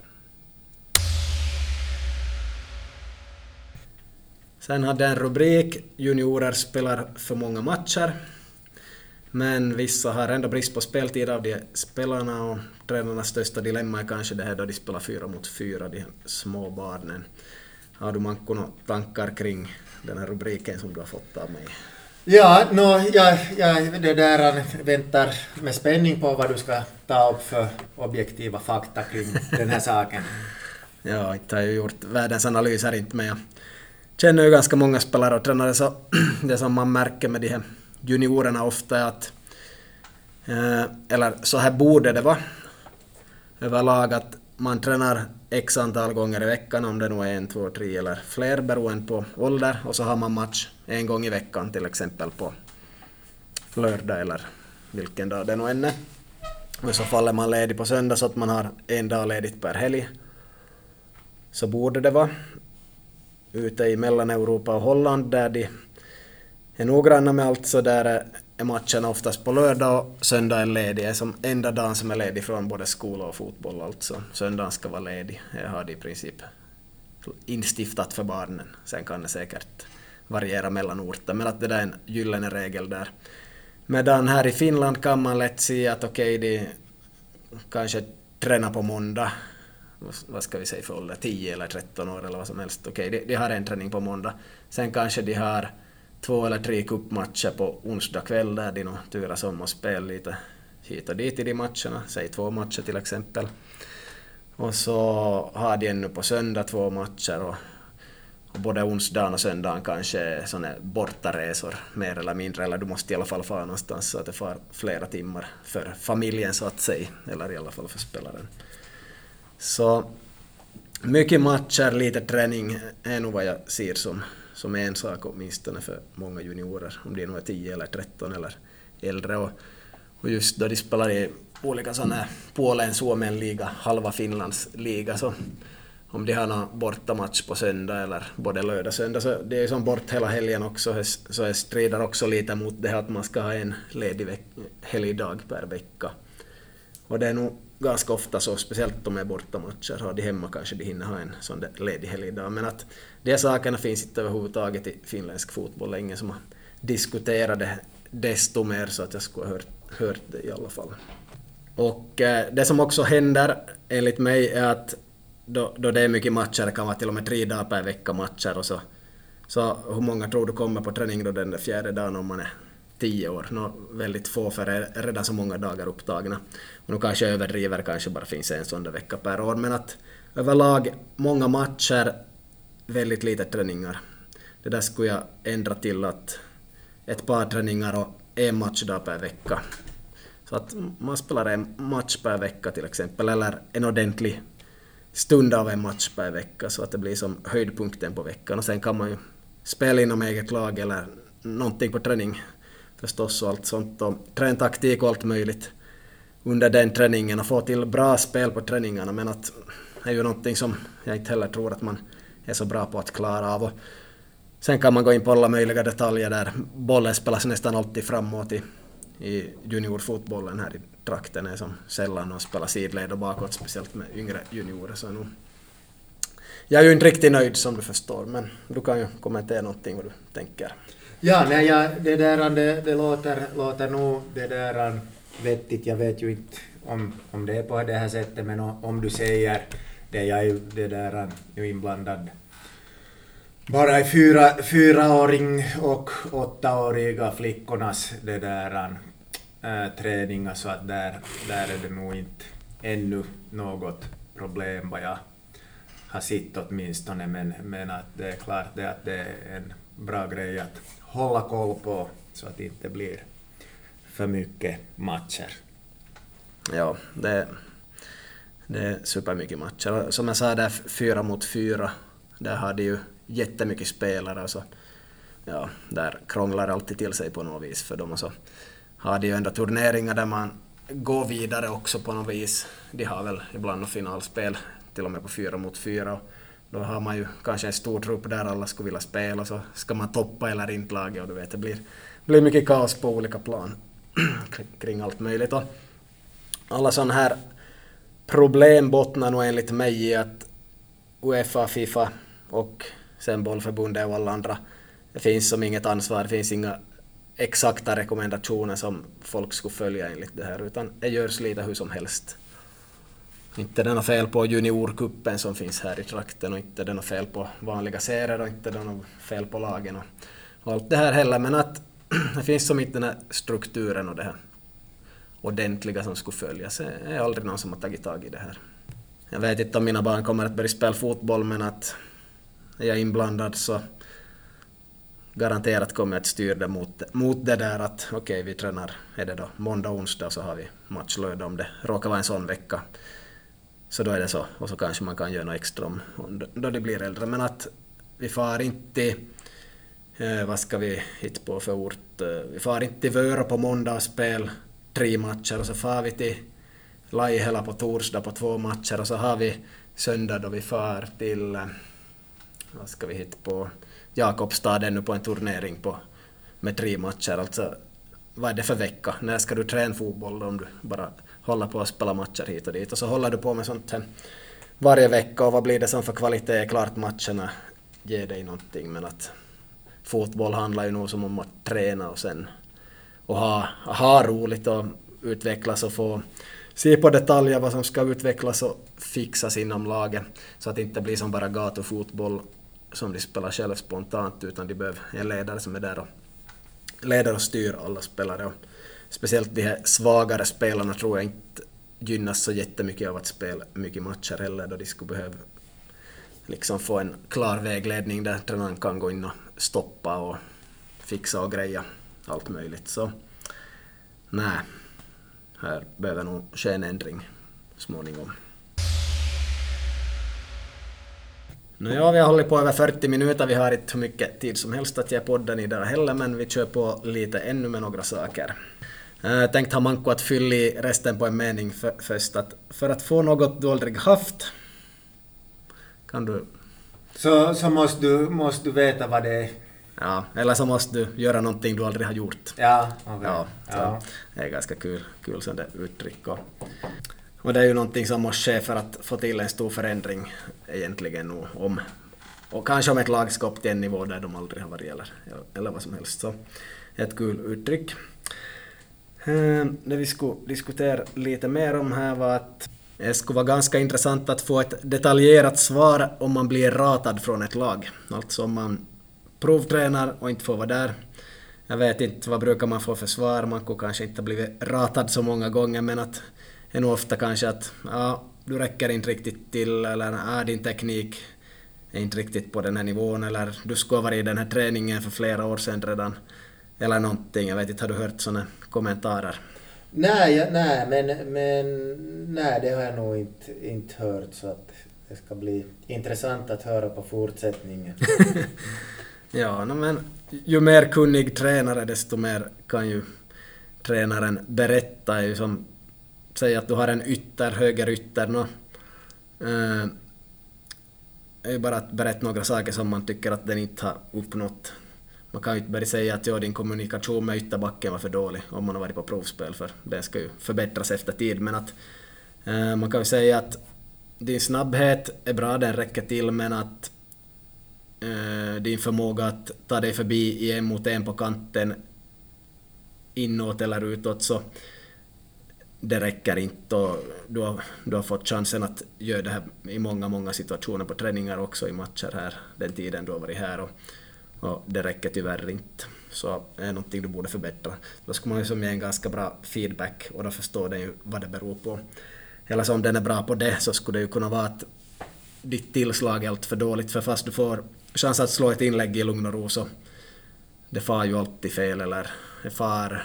Sen hade jag en rubrik Juniorer spelar för många matcher. Men vissa har ändå brist på speltid av de spelarna och tränarnas största dilemma är kanske det här då de spelar fyra mot fyra, de små barnen. Har du Manko några tankar kring den här rubriken som du har fått av mig? Ja, no, jag, jag det där väntar med spänning på vad du ska ta upp för objektiva fakta kring den här saken. *laughs* ja, inte har jag gjort världens analyser inte, men jag känner ju ganska många spelare och tränare så *clears throat* det som man märker med de här juniorerna ofta är att eh, eller så här borde det vara överlag att man tränar x antal gånger i veckan om det nu är en, två, tre eller fler beroende på ålder och så har man match en gång i veckan till exempel på lördag eller vilken dag det nu än är. Och i så fall är man ledig på söndag så att man har en dag ledigt per helg. Så borde det vara ute i Mellaneuropa och Holland där de är noggranna med allt så där är matcherna oftast på lördag och söndag är ledig. Det är som enda dagen som är ledig från både skola och fotboll alltså. Söndagen ska vara ledig. Jag har det i princip instiftat för barnen. Sen kan det säkert variera mellan orter men att det där är en gyllene regel där. Medan här i Finland kan man lätt se att okej, okay, de kanske tränar på måndag vad ska vi säga för ålder, 10 eller 13 år eller vad som helst. Okej, okay, de, de, har en träning på måndag. Sen kanske de har två eller tre cupmatcher på onsdag kväll där de nog turas om och spelar lite hit och dit i de matcherna, säg två matcher till exempel. Och så har de ännu på söndag två matcher och, och både onsdagen och söndagen kanske är såna bortaresor mer eller mindre, eller du måste i alla fall fara någonstans så att det får flera timmar för familjen så att säga, eller i alla fall för spelaren. Så mycket matcher, lite träning är nog vad jag ser som, som är en sak åtminstone för många juniorer, om de nu är 10 eller 13 eller äldre. Och, och just då de spelar i olika sådana här Polen, Suomen liga, halva Finlands liga, så om de har någon bortamatch på söndag eller både lördag och söndag så det är som bort hela helgen också så det strider också lite mot det här att man ska ha en ledig helgdag per vecka. Och det är nog ganska ofta så, speciellt om det är bortamatcher, har de hemma kanske de hinner ha en sån där ledig helgdag. Men att de sakerna finns inte överhuvudtaget i finländsk fotboll. Det är ingen som har diskuterat det desto mer så att jag skulle ha hört, hört det i alla fall. Och eh, det som också händer enligt mig är att då, då det är mycket matcher, det kan vara till och med tre dagar per vecka matcher och så, så hur många tror du kommer på träning då den fjärde dagen om man är tio år. Nå, väldigt få för är redan så många dagar upptagna. Och nu kanske jag överdriver, kanske bara finns en sån där vecka per år, men att överlag många matcher, väldigt lite träningar. Det där skulle jag ändra till att ett par träningar och en matchdag per vecka. Så att man spelar en match per vecka till exempel, eller en ordentlig stund av en match per vecka så att det blir som höjdpunkten på veckan och sen kan man ju spela inom eget lag eller någonting på träning förstås och allt sånt och träntaktik och allt möjligt under den träningen och få till bra spel på träningarna men att det är ju någonting som jag inte heller tror att man är så bra på att klara av. Och sen kan man gå in på alla möjliga detaljer där bollen spelas nästan alltid framåt i, i juniorfotbollen här i trakten är som sällan någon spelar sidled och bakåt, speciellt med yngre juniorer. Så nu, jag är ju inte riktigt nöjd som du förstår, men du kan ju kommentera någonting vad du tänker. Ja, nej, ja, det där det, det låter, låter nog det där vettigt. Jag vet ju inte om, om det är på det här sättet, men om du säger det, jag är ju det där ju inblandad bara i fyra, fyraåring och åttaåriga flickornas det där äh, träningar så att där, där är det nog inte ännu något problem vad jag har sett åtminstone men, men att det är klart det att det är en bra grej att hålla koll på så att det inte blir för mycket matcher. Ja, det, det är supermycket matcher. Som jag sa där, fyra mot fyra, där har de ju jättemycket spelare. Så, ja, där krånglar det alltid till sig på något vis för dem. Och så har de ju ändå turneringar där man går vidare också på något vis. De har väl ibland något finalspel, till och med på fyra mot fyra. Då har man ju kanske en stor trupp där alla skulle vilja spela, så ska man toppa eller inte laget och du vet, det blir, blir mycket kaos på olika plan *clears throat* kring allt möjligt. Och alla sådana här problem bottnar nog enligt mig i att Uefa, Fifa och sen bollförbundet och alla andra, det finns som inget ansvar, det finns inga exakta rekommendationer som folk skulle följa enligt det här, utan det görs lite hur som helst. Inte det något fel på juniorkuppen som finns här i trakten och inte det något fel på vanliga serier och inte det något fel på lagen och, och allt det här heller, men att *clears throat* det finns som inte den här strukturen och det här ordentliga som skulle följas. Det är aldrig någon som har tagit tag i det här. Jag vet inte om mina barn kommer att börja spela fotboll men att är jag inblandad så garanterat kommer jag att styra det mot, mot det där att okej, okay, vi tränar, är det då måndag, onsdag och så har vi match lördag om det råkar vara en sån vecka. Så då är det så, och så kanske man kan göra något extra om, då det blir äldre. Men att vi far inte eh, vad ska vi hitta på för ort? Eh, vi far inte till Vörå på måndag och spel tre matcher och så far vi till Laihela på torsdag på två matcher och så har vi söndag då vi far till, eh, vad ska vi hitta på, Jakobstad ännu på en turnering på, med tre matcher. Alltså, vad är det för vecka? När ska du träna fotboll om du bara hålla på att spela matcher hit och dit? Och så håller du på med sånt här varje vecka och vad blir det som för kvalitet? Klart matcherna ger dig någonting men att fotboll handlar ju nog som om att träna och sen och ha, ha roligt och utvecklas och få se på detaljer vad som ska utvecklas och fixas inom laget så att det inte blir som bara gatufotboll som de spelar själv spontant utan de behöver en ledare som är där och leder och styr alla spelare. Och speciellt de här svagare spelarna tror jag inte gynnas så jättemycket av att spela mycket matcher heller då de skulle behöva liksom få en klar vägledning där tränaren kan gå in och stoppa och fixa och greja allt möjligt. Så nej, här behöver nog ske en ändring småningom. Nu ja, vi har hållit på över 40 minuter, vi har inte hur mycket tid som helst att ge podden idag heller, men vi kör på lite ännu med några saker. Jag äh, tänkte ha Manko att fylla i resten på en mening för, först att för att få något du aldrig haft kan du... Så, så måste, du, måste du veta vad det är? Ja, eller så måste du göra någonting du aldrig har gjort. Ja, okay. ja, ja. Det är ganska kul, kul sådant uttryck. Och, och det är ju någonting som måste ske för att få till en stor förändring egentligen nu om och kanske om ett lag ska upp till en nivå där de aldrig har varit eller, eller vad som helst. Så ett kul uttryck. Ehm, det vi skulle diskutera lite mer om här var att det skulle vara ganska intressant att få ett detaljerat svar om man blir ratad från ett lag. Alltså om man provtränar och inte får vara där. Jag vet inte vad brukar man få för svar, man kunde kanske inte ha blivit ratad så många gånger men att är nog ofta kanske att ja, du räcker inte riktigt till eller ja, din teknik är inte riktigt på den här nivån eller du skulle ha varit i den här träningen för flera år sedan redan eller någonting. Jag vet inte, har du hört sådana kommentarer? Nej, ja, nej men, men nej, det har jag nog inte, inte hört så att, det ska bli intressant att höra på fortsättningen. *laughs* ja, no, men ju mer kunnig tränare desto mer kan ju tränaren berätta. Ju som, säg att du har en ytter, höger ytter. No, eh, är bara att berätta några saker som man tycker att den inte har uppnått. Man kan ju inte bara säga att ja, din kommunikation med ytterbacken var för dålig om man har varit på provspel, för det ska ju förbättras efter tid. Men att eh, man kan ju säga att din snabbhet är bra, den räcker till, men att eh, din förmåga att ta dig förbi i en mot en på kanten inåt eller utåt så det räcker inte och du har, du har fått chansen att göra det här i många, många situationer på träningar också i matcher här den tiden du har varit här och, och det räcker tyvärr inte. Så det är någonting du borde förbättra. Då skulle man ju ge en ganska bra feedback och då förstår den ju vad det beror på. Eller så om den är bra på det så skulle det ju kunna vara att ditt tillslag är allt för dåligt för fast du får chans att slå ett inlägg i lugn och ro så det far ju alltid fel eller det far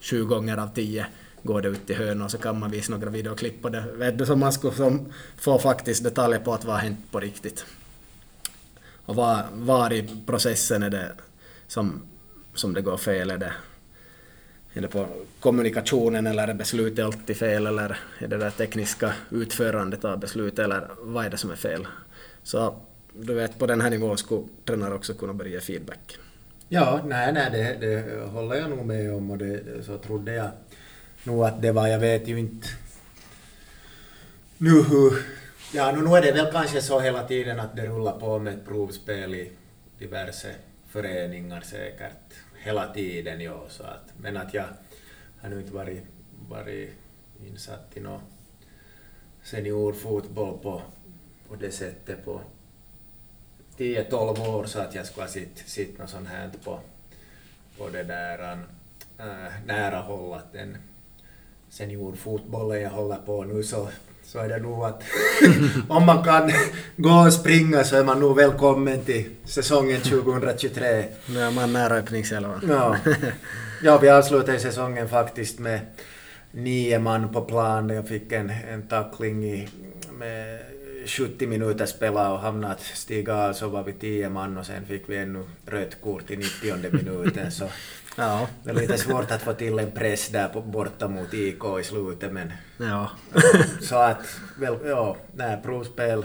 sju gånger av tio går det ut i hörnan och så kan man visa några videoklipp på det. Vet du, så man skulle som få faktiskt detaljer på att vad har hänt på riktigt. Och var, var i processen är det som, som det går fel? Är det, är det på kommunikationen eller är beslutet alltid fel eller är det det tekniska utförandet av beslutet eller vad är det som är fel? Så du vet, på den här nivån skulle tränare också kunna börja ge feedback. Ja, nej, nej, det, det håller jag nog med om och det, så trodde jag nog att det var. Jag vet ju inte nu hur... Ja, nu, nu är det väl kanske så hela tiden att det rullar på med provspel i diverse föreningar säkert hela tiden. jo. så att, men att jag har nu inte varit, varit insatt i någon seniorfotboll på, på det sättet på 10-12 år så att jag skulle ha sett, sett något sånt här på, på det där äh, nära håll att den seniorfotbollen jag håller på nu så, så är det nog att *laughs* om man kan gå och springa så är man nog välkommen till säsongen 2023. Nu är man nära öppningselvan. Ja. *laughs* ja, vi avslutade säsongen faktiskt med nio man på plan. Jag fick en, en tackling i, med 70 minuter spela och hamnat stiga av så var vi 10 man och sen fick vi ännu rött kort i 90 minuten så ja. det är lite svårt att få till en press där på, borta mot IK i slutet men ja. *laughs* så att väl, ja, nej, provspel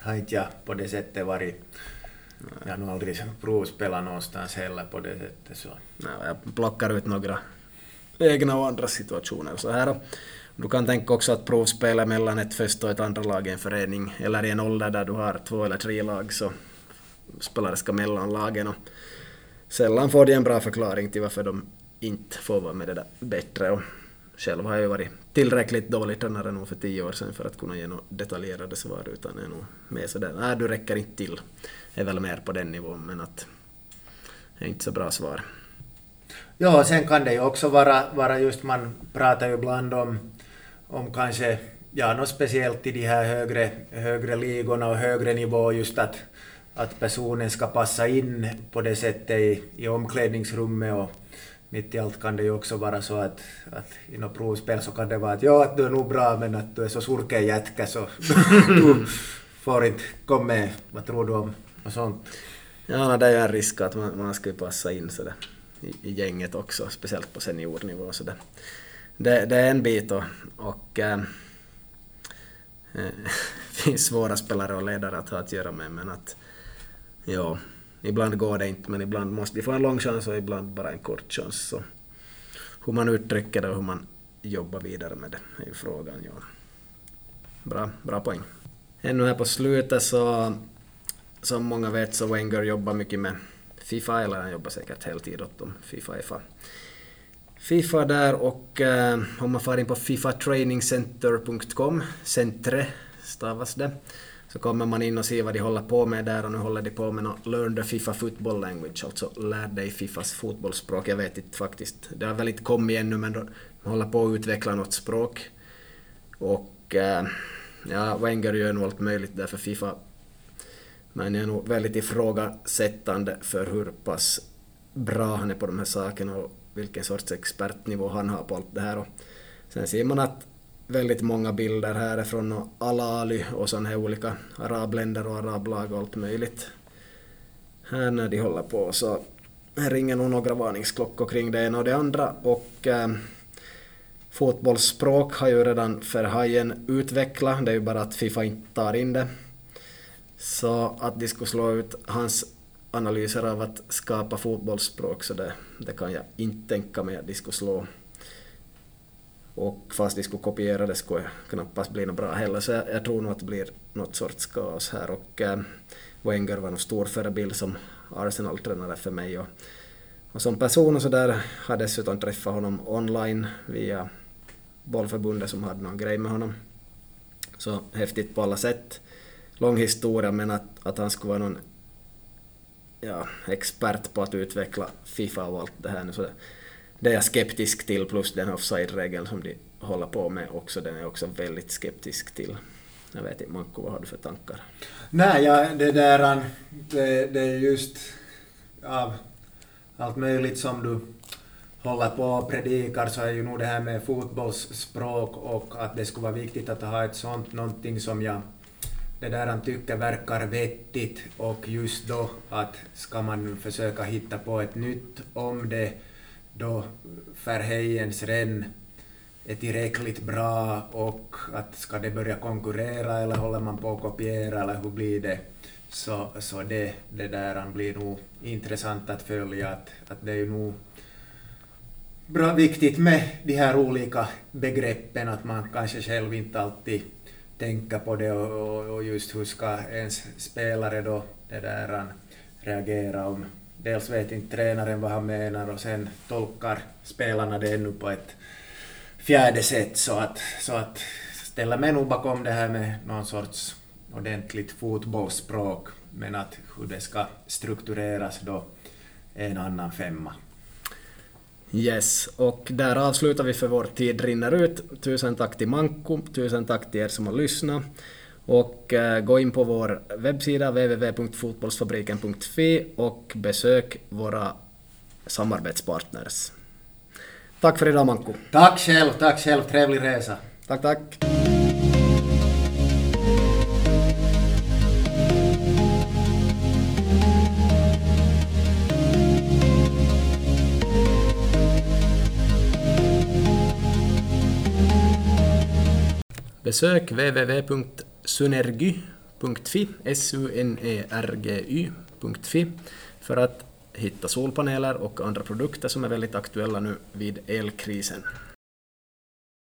har inte jag på det sättet varit jag har nog aldrig provspelat någonstans heller på det sättet så. Ja, jag plockar ut några egna och andra situationer så här du kan tänka också att provspelet mellan ett första och ett andra lag i en förening, eller i en ålder där du har två eller tre lag, så spelare ska mellan lagen. Och sällan får de en bra förklaring till varför de inte får vara med det där bättre. Och själv har jag ju varit tillräckligt dålig tränare nog för tio år sedan för att kunna ge några detaljerade svar, utan är nog mer sådär, nej äh, du räcker inte till. är väl mer på den nivån, men att det är inte så bra svar. Ja, sen kan det ju också vara, vara just, man pratar ju ibland om om kanske, ja, något speciellt i de här högre, högre ligorna och högre nivå, just att, att personen ska passa in på det sättet i, i omklädningsrummet och mitt i allt kan det ju också vara så att, att i något provspel så kan det vara att ja, att du är nog bra men att du är så surken jätka så *laughs* du får inte komma med. Vad tror du om och sånt? Ja, det är ju en risk att man, man ska passa in så i, i gänget också, speciellt på seniornivå. Så det, det, det är en bit och, och *laughs* äh, finns svåra spelare och ledare att ha att göra med men att ja, ibland går det inte men ibland måste de få en lång chans och ibland bara en kort chans. Så hur man uttrycker det och hur man jobbar vidare med det är ju frågan. Ja. Bra, bra poäng. Ännu här på slutet så som många vet så Wenger jobbar mycket med Fifa, eller han jobbar säkert heltid åt dem, Fifa, FA. Fifa där och eh, om man far in på fifatrainingcenter.com, centre stavas det, så kommer man in och ser vad de håller på med där och nu håller de på med något Learn the Fifa Football Language, alltså lär dig Fifas fotbollsspråk. Jag vet inte faktiskt, det har väl inte kommit ännu men de håller på att utveckla något språk. Och eh, ja, Wenger gör nog allt möjligt där för Fifa men jag är nog väldigt ifrågasättande för hur pass bra han är på de här sakerna och vilken sorts expertnivå han har på allt det här. Och sen ser man att väldigt många bilder härifrån Al-Ali och sådana här olika arabländer och arablag och allt möjligt. Här när de håller på så ringer nog några varningsklockor kring det ena och det andra och eh, fotbollsspråk har ju redan Verhaien utvecklat, det är ju bara att Fifa inte tar in det. Så att de skulle slå ut hans analyser av att skapa fotbollsspråk så det, det kan jag inte tänka mig att de skulle slå. Och fast de skulle kopiera det skulle knappast bli något bra heller så jag, jag tror nog att det blir något sorts kaos här och eh, Wenger var en stor förebild som Arsenal-tränare för mig och, och som person och så där har dessutom träffat honom online via bollförbundet som hade någon grej med honom. Så häftigt på alla sätt. Lång historia men att, att han skulle vara någon ja, expert på att utveckla Fifa och allt det här nu så det, det är jag skeptisk till plus den offside-regeln som de håller på med också, den är jag också väldigt skeptisk till. Jag vet inte, Manko, vad har du för tankar? Nej, ja, det där det, det är just av allt möjligt som du håller på och predikar så är ju nog det här med fotbollsspråk och att det skulle vara viktigt att ha ett sånt någonting som jag det där han tycker verkar vettigt och just då att ska man försöka hitta på ett nytt om det då Verheiens renn är tillräckligt bra och att ska det börja konkurrera eller håller man på att kopiera eller hur blir det? Så, så det, det där blir nog intressant att följa att, att det är ju nog bra viktigt med de här olika begreppen att man kanske själv inte alltid tänker på det och, och just hur ska ens spelare då det där reagera om dels vet inte tränaren vad han menar och sen tolkar spelarna det ännu på ett fjärde sätt så att, så att ställa mig nog bakom det här med någon sorts ordentligt fotbollsspråk men att hur det ska struktureras då är en annan femma. Yes, och där avslutar vi för vår tid rinner ut. Tusen tack till Manko, tusen tack till er som har lyssnat. Och äh, gå in på vår webbsida www.fotbollsfabriken.fi och besök våra samarbetspartners. Tack för idag Manko. Tack själv, tack själv. Trevlig resa. Tack, tack. Besök synergy.fi, S-U-N-E-R-G-Y.fi, för att hitta solpaneler och andra produkter som är väldigt aktuella nu vid elkrisen.